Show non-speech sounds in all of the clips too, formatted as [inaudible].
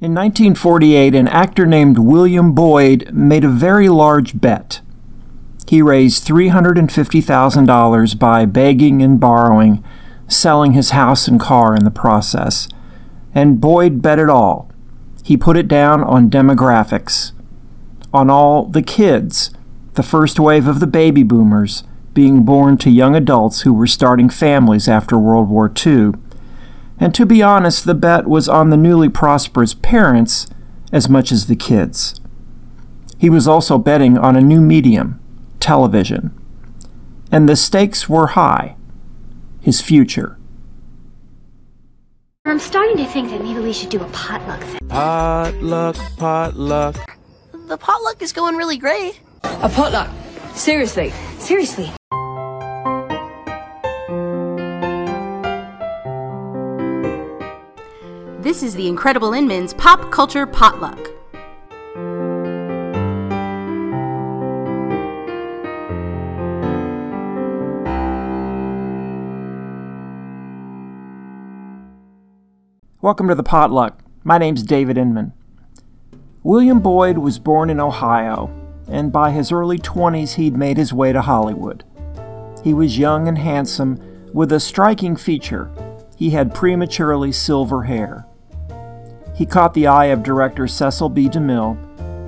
In 1948, an actor named William Boyd made a very large bet. He raised $350,000 by begging and borrowing, selling his house and car in the process. And Boyd bet it all. He put it down on demographics, on all the kids, the first wave of the baby boomers being born to young adults who were starting families after World War II and to be honest, the bet was on the newly prosperous parents as much as the kids. He was also betting on a new medium, television. And the stakes were high his future. I'm starting to think that maybe we should do a potluck thing. Potluck, potluck. The potluck is going really great. A potluck? Seriously? Seriously. This is the Incredible Inman's Pop Culture Potluck. Welcome to the Potluck. My name's David Inman. William Boyd was born in Ohio, and by his early 20s he'd made his way to Hollywood. He was young and handsome, with a striking feature he had prematurely silver hair. He caught the eye of director Cecil B. DeMille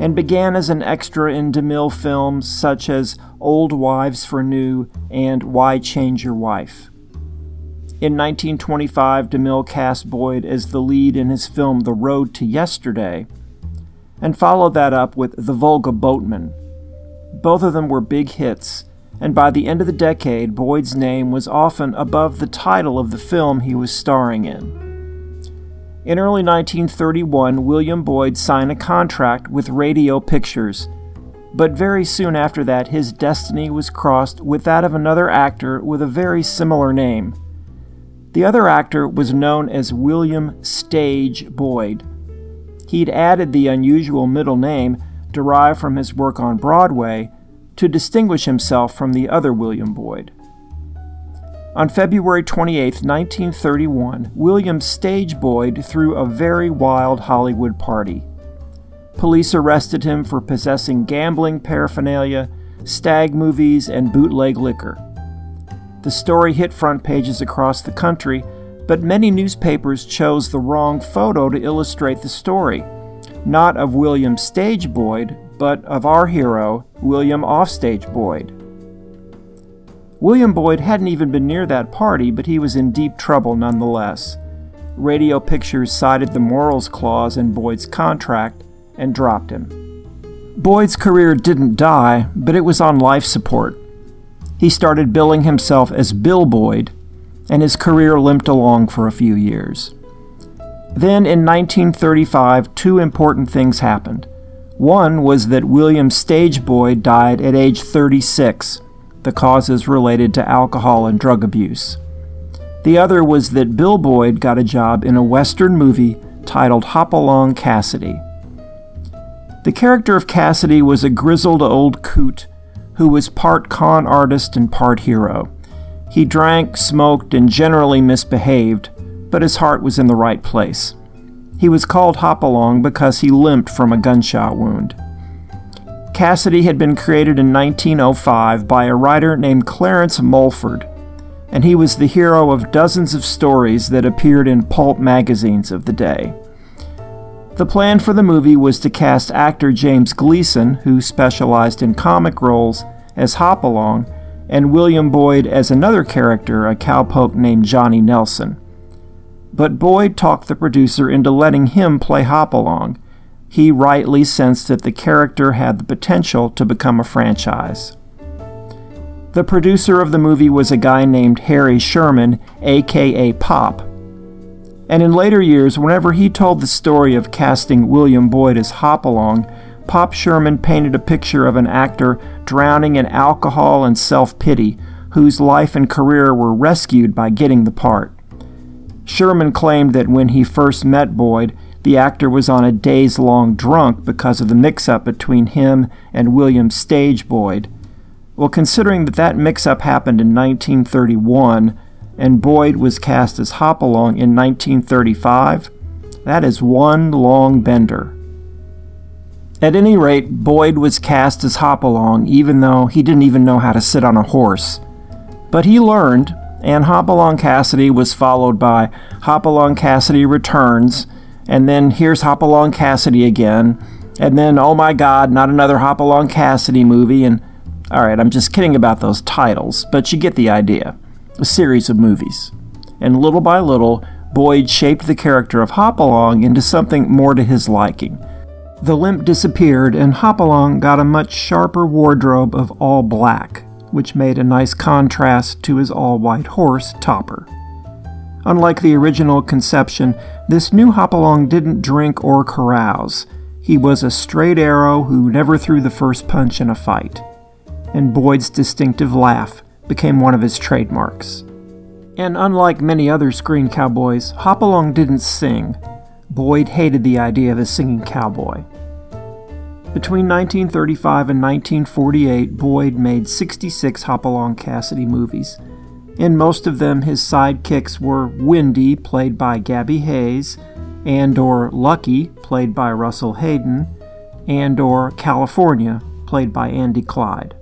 and began as an extra in DeMille films such as Old Wives for New and Why Change Your Wife. In 1925, DeMille cast Boyd as the lead in his film The Road to Yesterday, and followed that up with The Volga Boatman. Both of them were big hits, and by the end of the decade, Boyd's name was often above the title of the film he was starring in. In early 1931, William Boyd signed a contract with Radio Pictures, but very soon after that, his destiny was crossed with that of another actor with a very similar name. The other actor was known as William Stage Boyd. He'd added the unusual middle name, derived from his work on Broadway, to distinguish himself from the other William Boyd. On February 28, 1931, William Stage Boyd threw a very wild Hollywood party. Police arrested him for possessing gambling paraphernalia, stag movies, and bootleg liquor. The story hit front pages across the country, but many newspapers chose the wrong photo to illustrate the story. Not of William Stage Boyd, but of our hero, William Offstage Boyd. William Boyd hadn't even been near that party, but he was in deep trouble nonetheless. Radio Pictures cited the morals clause in Boyd's contract and dropped him. Boyd's career didn't die, but it was on life support. He started billing himself as Bill Boyd, and his career limped along for a few years. Then in 1935, two important things happened. One was that William Stage Boyd died at age 36 the causes related to alcohol and drug abuse. The other was that Bill Boyd got a job in a Western movie titled Hopalong Cassidy. The character of Cassidy was a grizzled old coot who was part con artist and part hero. He drank, smoked, and generally misbehaved, but his heart was in the right place. He was called Hopalong because he limped from a gunshot wound. Cassidy had been created in 1905 by a writer named Clarence Mulford, and he was the hero of dozens of stories that appeared in pulp magazines of the day. The plan for the movie was to cast actor James Gleason, who specialized in comic roles, as Hopalong, and William Boyd as another character, a cowpoke named Johnny Nelson. But Boyd talked the producer into letting him play Hopalong, he rightly sensed that the character had the potential to become a franchise. The producer of the movie was a guy named Harry Sherman, aka Pop. And in later years, whenever he told the story of casting William Boyd as Hopalong, Pop Sherman painted a picture of an actor drowning in alcohol and self pity, whose life and career were rescued by getting the part. Sherman claimed that when he first met Boyd, the actor was on a days long drunk because of the mix up between him and William Stage Boyd. Well, considering that that mix up happened in 1931 and Boyd was cast as Hopalong in 1935, That is one long bender. At any rate, Boyd was cast as Hopalong, even though he didn't even know how to sit on a horse. But he learned, and Hopalong Cassidy was followed by Hopalong Cassidy Returns, and then here's Hopalong Cassidy again, and then oh my god, not another Hopalong Cassidy movie, and alright, I'm just kidding about those titles, but you get the idea. A series of movies. And little by little, Boyd shaped the character of Hopalong into something more to his liking. The limp disappeared, and Hopalong got a much sharper wardrobe of all black, which made a nice contrast to his all white horse, Topper. Unlike the original conception, this new Hopalong didn't drink or carouse. He was a straight arrow who never threw the first punch in a fight. And Boyd's distinctive laugh became one of his trademarks. And unlike many other screen cowboys, Hopalong didn't sing. Boyd hated the idea of a singing cowboy. Between 1935 and 1948, Boyd made 66 Hopalong Cassidy movies. In most of them, his sidekicks were Windy, played by Gabby Hayes, and or Lucky, played by Russell Hayden, and or California, played by Andy Clyde.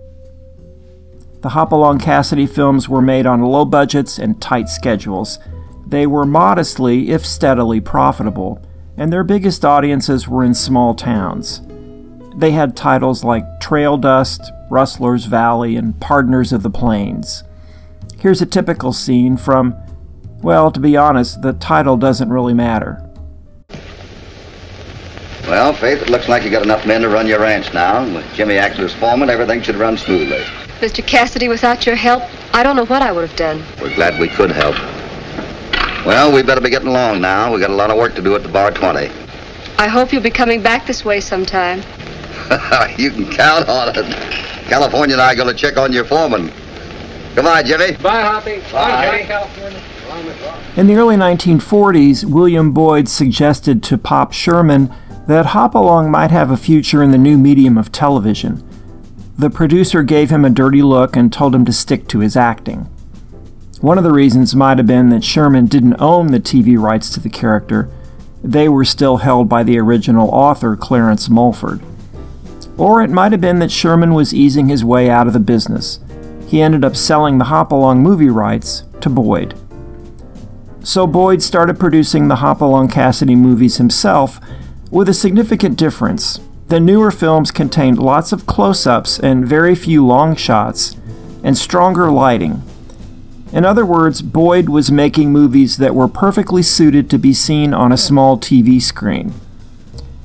The Hopalong Cassidy films were made on low budgets and tight schedules. They were modestly, if steadily, profitable, and their biggest audiences were in small towns. They had titles like Trail Dust, Rustler's Valley, and Partners of the Plains. Here's a typical scene from, well, to be honest, the title doesn't really matter. Well, Faith, it looks like you got enough men to run your ranch now. And with Jimmy acting as foreman, everything should run smoothly. Mr. Cassidy, without your help, I don't know what I would have done. We're glad we could help. Well, we better be getting along now. We got a lot of work to do at the Bar 20. I hope you'll be coming back this way sometime. [laughs] you can count on it. California and I are going to check on your foreman. Goodbye, Jimmy. Bye, Hoppy. Bye. Bye, California. In the early 1940s, William Boyd suggested to Pop Sherman that Hopalong might have a future in the new medium of television. The producer gave him a dirty look and told him to stick to his acting. One of the reasons might have been that Sherman didn't own the TV rights to the character, they were still held by the original author, Clarence Mulford. Or it might have been that Sherman was easing his way out of the business. He ended up selling the Hopalong movie rights to Boyd. So Boyd started producing the Hopalong Cassidy movies himself, with a significant difference. The newer films contained lots of close ups and very few long shots, and stronger lighting. In other words, Boyd was making movies that were perfectly suited to be seen on a small TV screen.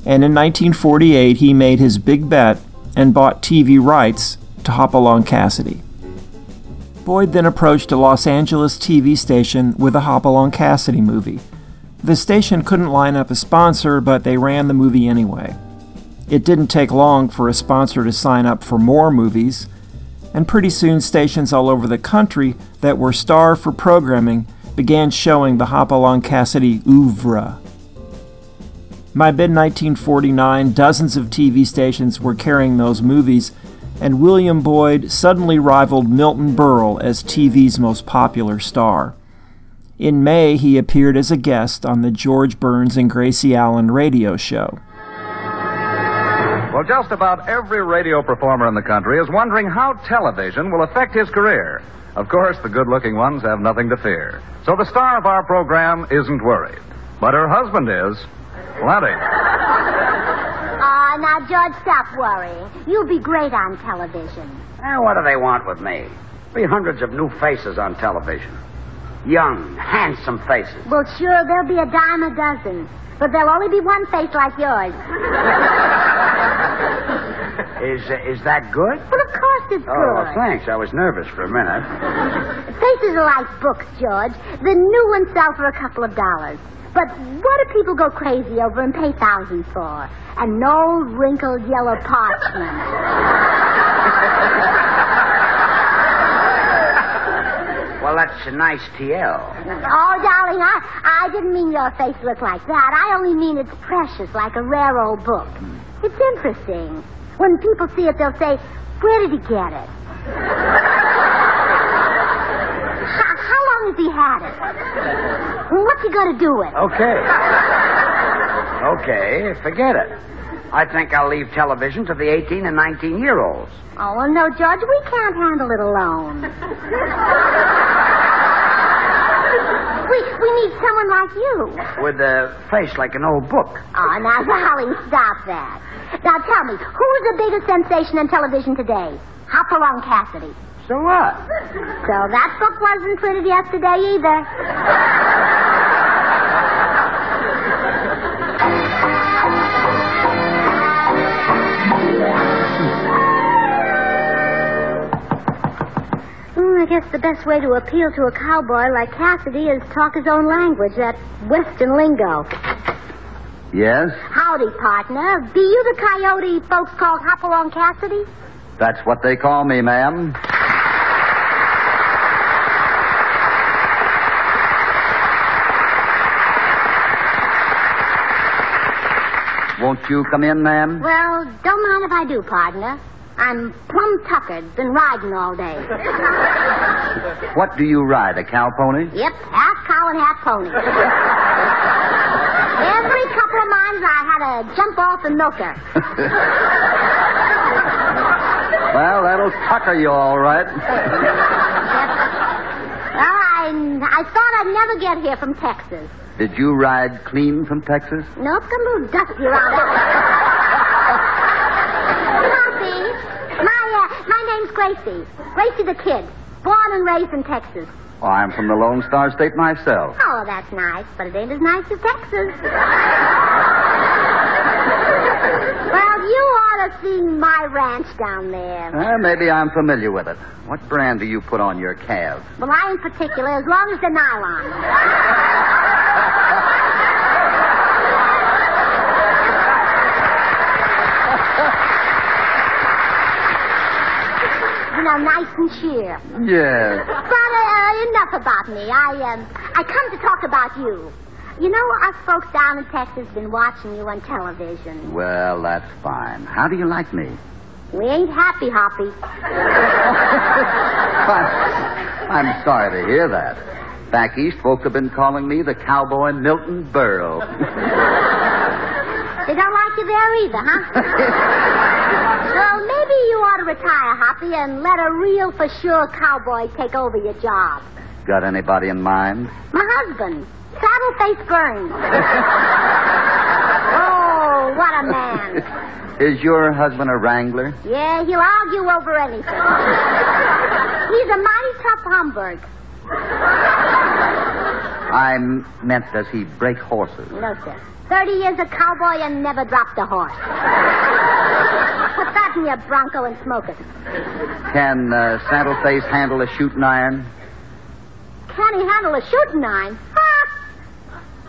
And in 1948, he made his big bet and bought TV rights to Hopalong Cassidy. Boyd then approached a Los Angeles TV station with a Hopalong Cassidy movie. The station couldn't line up a sponsor, but they ran the movie anyway. It didn't take long for a sponsor to sign up for more movies, and pretty soon stations all over the country that were starved for programming began showing the Hopalong Cassidy oeuvre. By mid 1949, dozens of TV stations were carrying those movies, and William Boyd suddenly rivaled Milton Berle as TV's most popular star. In May, he appeared as a guest on the George Burns and Gracie Allen radio show. Well, just about every radio performer in the country is wondering how television will affect his career. Of course, the good looking ones have nothing to fear. So the star of our program isn't worried. But her husband is. Plenty. Ah, now, George, stop worrying. You'll be great on television. Now, what do they want with me? Be hundreds of new faces on television. Young, handsome faces. Well, sure, there'll be a dime a dozen. But there'll only be one face like yours. Is uh, is that good? Well, of course it's Oh, good. well, thanks. I was nervous for a minute. Faces are like books, George. The new ones sell for a couple of dollars. But what do people go crazy over and pay thousands for? An old, wrinkled, yellow parchment. [laughs] That's a nice TL. Oh, darling, I, I didn't mean your face looked like that. I only mean it's precious, like a rare old book. It's interesting. When people see it, they'll say, where did he get it? how, how long has he had it? What's he going to do with it? Okay. Okay, forget it. I think I'll leave television to the 18 and 19 year olds. Oh, well, no, George, we can't handle it alone. We, we need someone like you. With a face like an old book. Oh, now, Holly, stop that. Now, tell me, who's the biggest sensation on television today? Hopalong Cassidy. So what? So that book wasn't printed yesterday either. [laughs] guess the best way to appeal to a cowboy like Cassidy is talk his own language, that Western lingo. Yes? Howdy, partner. Be you the coyote folks call Hopalong Cassidy? That's what they call me, ma'am. Won't you come in, ma'am? Well, don't mind if I do, partner. I'm plumb tuckered, been riding all day. [laughs] What do you ride, a cow pony? Yep, half cow and half pony. [laughs] Every couple of miles I had to jump off and milk her. [laughs] Well, that'll tucker you all right. Well, I, I thought I'd never get here from Texas. Did you ride clean from Texas? Nope, got a little dusty around it. Hoppy, my, uh, my name's Gracie. Gracie the Kid. Born and raised in Texas. Oh, I'm from the Lone Star State myself. Oh, that's nice, but it ain't as nice as Texas. [laughs] well, you ought to see my ranch down there. Uh, maybe I'm familiar with it. What brand do you put on your calves? Well, I in particular, as long as they're nylon. [laughs] Know, nice and sheer. Yes. But uh, enough about me. I um, I come to talk about you. You know, us folks down in Texas been watching you on television. Well, that's fine. How do you like me? We ain't happy, Hoppy. [laughs] I'm sorry to hear that. Back east, folks have been calling me the cowboy Milton Berle. [laughs] They don't like you there either, huh? [laughs] well, maybe you ought to retire, Hoppy, and let a real for sure cowboy take over your job. Got anybody in mind? My husband, Saddleface Burns. [laughs] oh, what a man. Is your husband a wrangler? Yeah, he'll argue over anything. [laughs] He's a mighty tough Homburg. I m- meant, does he break horses? No, sir. Thirty years a cowboy and never dropped a horse. Put that in your Bronco and smoke it. Can uh, Saddleface handle a shooting iron? Can he handle a shooting iron?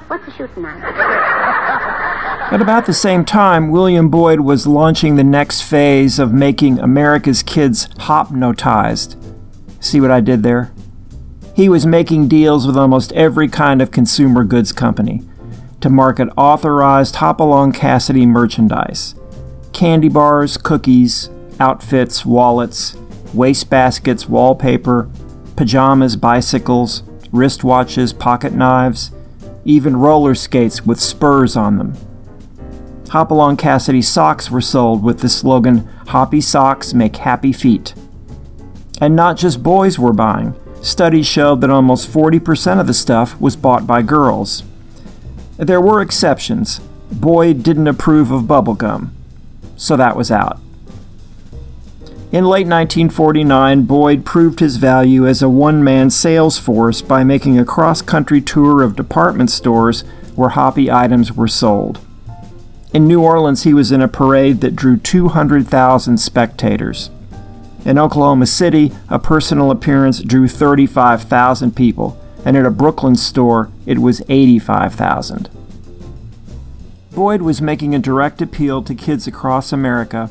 What's a shooting iron? [laughs] At about the same time, William Boyd was launching the next phase of making America's kids hopnotized. See what I did there? He was making deals with almost every kind of consumer goods company to market authorized Hopalong Cassidy merchandise candy bars, cookies, outfits, wallets, wastebaskets, wallpaper, pajamas, bicycles, wristwatches, pocket knives, even roller skates with spurs on them. Hopalong Cassidy socks were sold with the slogan, Hoppy Socks Make Happy Feet. And not just boys were buying. Studies showed that almost 40% of the stuff was bought by girls. There were exceptions. Boyd didn't approve of bubblegum, so that was out. In late 1949, Boyd proved his value as a one man sales force by making a cross country tour of department stores where hoppy items were sold. In New Orleans, he was in a parade that drew 200,000 spectators. In Oklahoma City, a personal appearance drew 35,000 people, and at a Brooklyn store, it was 85,000. Boyd was making a direct appeal to kids across America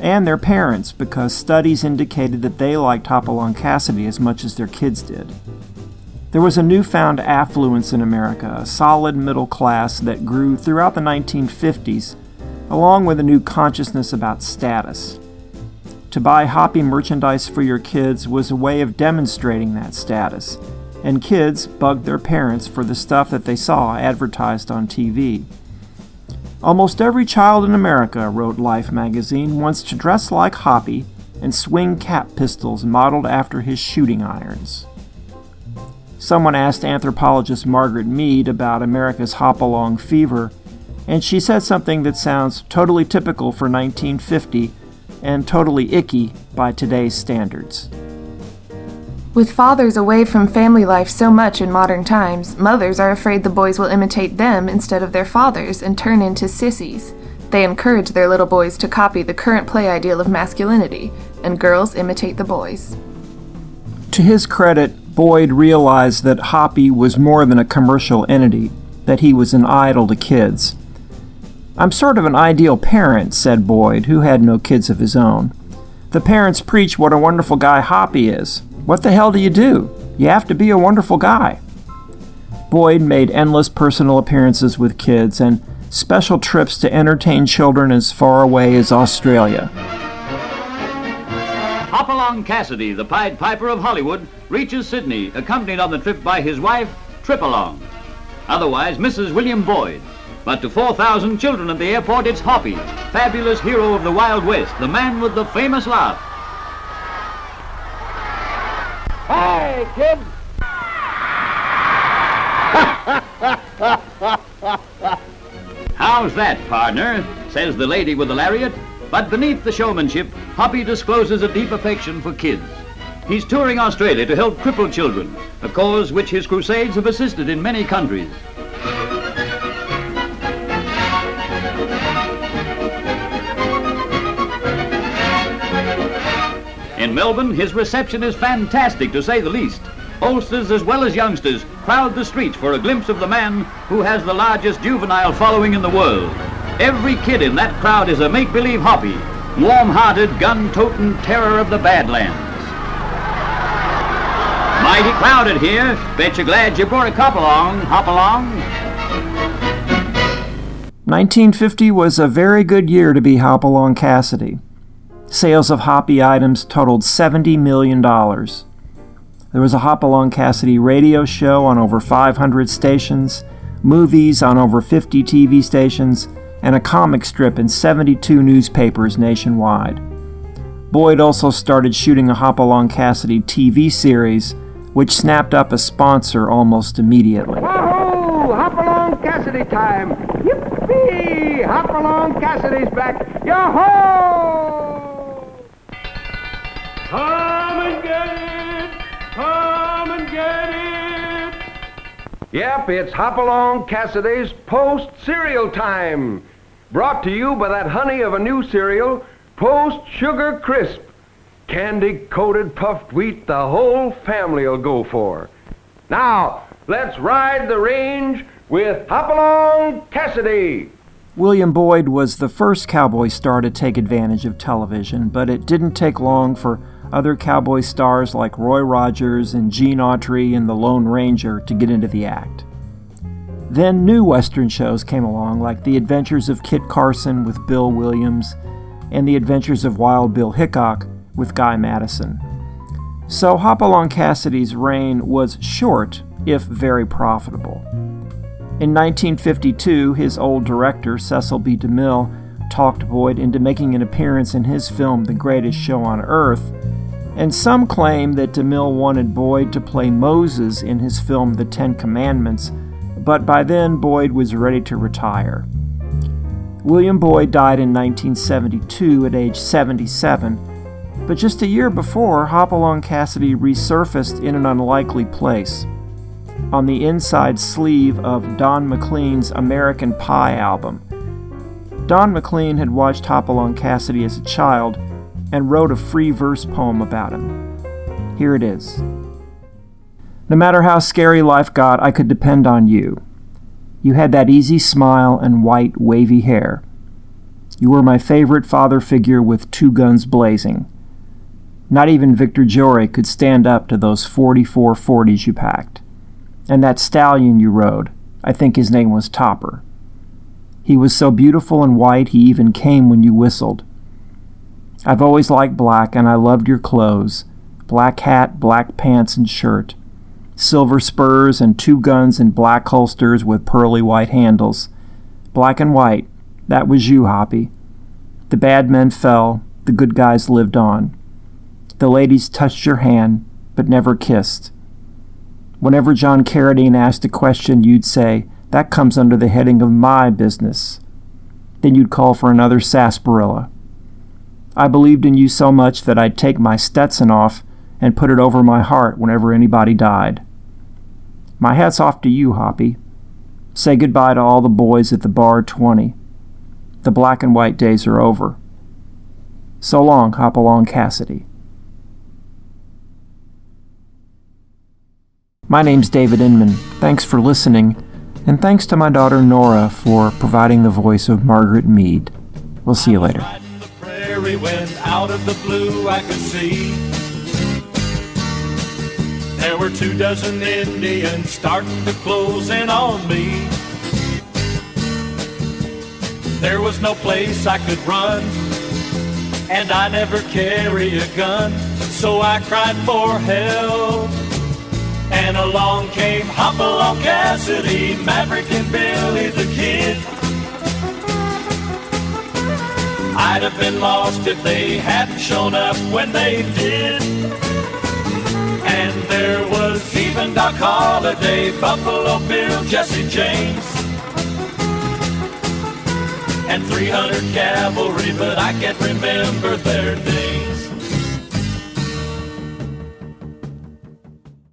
and their parents because studies indicated that they liked Hopalong Cassidy as much as their kids did. There was a newfound affluence in America, a solid middle class that grew throughout the 1950s, along with a new consciousness about status. To buy hoppy merchandise for your kids was a way of demonstrating that status, and kids bugged their parents for the stuff that they saw advertised on TV. Almost every child in America, wrote Life magazine, wants to dress like Hoppy and swing cap pistols modeled after his shooting irons. Someone asked anthropologist Margaret Mead about America's hopalong fever, and she said something that sounds totally typical for 1950 and totally icky by today's standards. With fathers away from family life so much in modern times, mothers are afraid the boys will imitate them instead of their fathers and turn into sissies. They encourage their little boys to copy the current play ideal of masculinity, and girls imitate the boys. To his credit, Boyd realized that Hoppy was more than a commercial entity, that he was an idol to kids. I'm sort of an ideal parent, said Boyd, who had no kids of his own. The parents preach what a wonderful guy Hoppy is. What the hell do you do? You have to be a wonderful guy. Boyd made endless personal appearances with kids and special trips to entertain children as far away as Australia. Hopalong Cassidy, the Pied Piper of Hollywood, reaches Sydney, accompanied on the trip by his wife, Tripalong, otherwise Mrs. William Boyd. But to 4,000 children at the airport, it's Hoppy, fabulous hero of the Wild West, the man with the famous laugh. Hey, kids! How's that, partner? Says the lady with the lariat. But beneath the showmanship, Hoppy discloses a deep affection for kids. He's touring Australia to help crippled children, a cause which his crusades have assisted in many countries. In Melbourne, his reception is fantastic, to say the least. Oldsters as well as youngsters crowd the streets for a glimpse of the man who has the largest juvenile following in the world. Every kid in that crowd is a make-believe hoppy, warm-hearted, gun-toting terror of the Badlands. Mighty crowded here. Bet you're glad you brought a cop along. Hop along. 1950 was a very good year to be Hopalong Cassidy. Sales of Hoppy items totaled $70 million. There was a Hopalong Cassidy radio show on over 500 stations, movies on over 50 TV stations, and a comic strip in 72 newspapers nationwide. Boyd also started shooting a Hopalong Cassidy TV series, which snapped up a sponsor almost immediately. Wahoo! Hopalong Cassidy time! Yippee! Hopalong Cassidy's back! Yo-ho! Come and get it! Come and get it! Yep, it's Hopalong Cassidy's Post Cereal Time. Brought to you by that honey of a new cereal, Post Sugar Crisp. Candy coated puffed wheat the whole family'll go for. Now, let's ride the range with Hopalong Cassidy. William Boyd was the first cowboy star to take advantage of television, but it didn't take long for other cowboy stars like Roy Rogers and Gene Autry and the Lone Ranger to get into the act. Then new Western shows came along, like The Adventures of Kit Carson with Bill Williams and The Adventures of Wild Bill Hickok with Guy Madison. So Hopalong Cassidy's reign was short, if very profitable. In 1952, his old director, Cecil B. DeMille, talked Boyd into making an appearance in his film The Greatest Show on Earth, and some claim that DeMille wanted Boyd to play Moses in his film The Ten Commandments, but by then Boyd was ready to retire. William Boyd died in 1972 at age 77, but just a year before, Hopalong Cassidy resurfaced in an unlikely place. On the inside sleeve of Don McLean's American Pie album. Don McLean had watched Hopalong Cassidy as a child and wrote a free verse poem about him. Here it is. No matter how scary life got, I could depend on you. You had that easy smile and white, wavy hair. You were my favorite father figure with two guns blazing. Not even Victor Jory could stand up to those 44 40s you packed. And that stallion you rode, I think his name was Topper. He was so beautiful and white he even came when you whistled. I've always liked black, and I loved your clothes black hat, black pants, and shirt, silver spurs, and two guns in black holsters with pearly white handles. Black and white, That was you, Hoppy. The bad men fell, the good guys lived on. The ladies touched your hand, but never kissed. Whenever John Carradine asked a question, you'd say, That comes under the heading of my business. Then you'd call for another sarsaparilla. I believed in you so much that I'd take my Stetson off and put it over my heart whenever anybody died. My hat's off to you, Hoppy. Say goodbye to all the boys at the bar 20. The black and white days are over. So long, Hopalong Cassidy. My name's David Inman. Thanks for listening, and thanks to my daughter Nora for providing the voice of Margaret Mead. We'll see you later. Prairie when out of the blue I could see there were two dozen Indians starting to close in on me. There was no place I could run, and I never carry a gun, so I cried for help. And along came Hopalong Cassidy, Maverick and Billy the Kid. I'd have been lost if they hadn't shown up when they did. And there was even Doc Holliday, Buffalo Bill, Jesse James, and 300 cavalry, but I can't remember their names.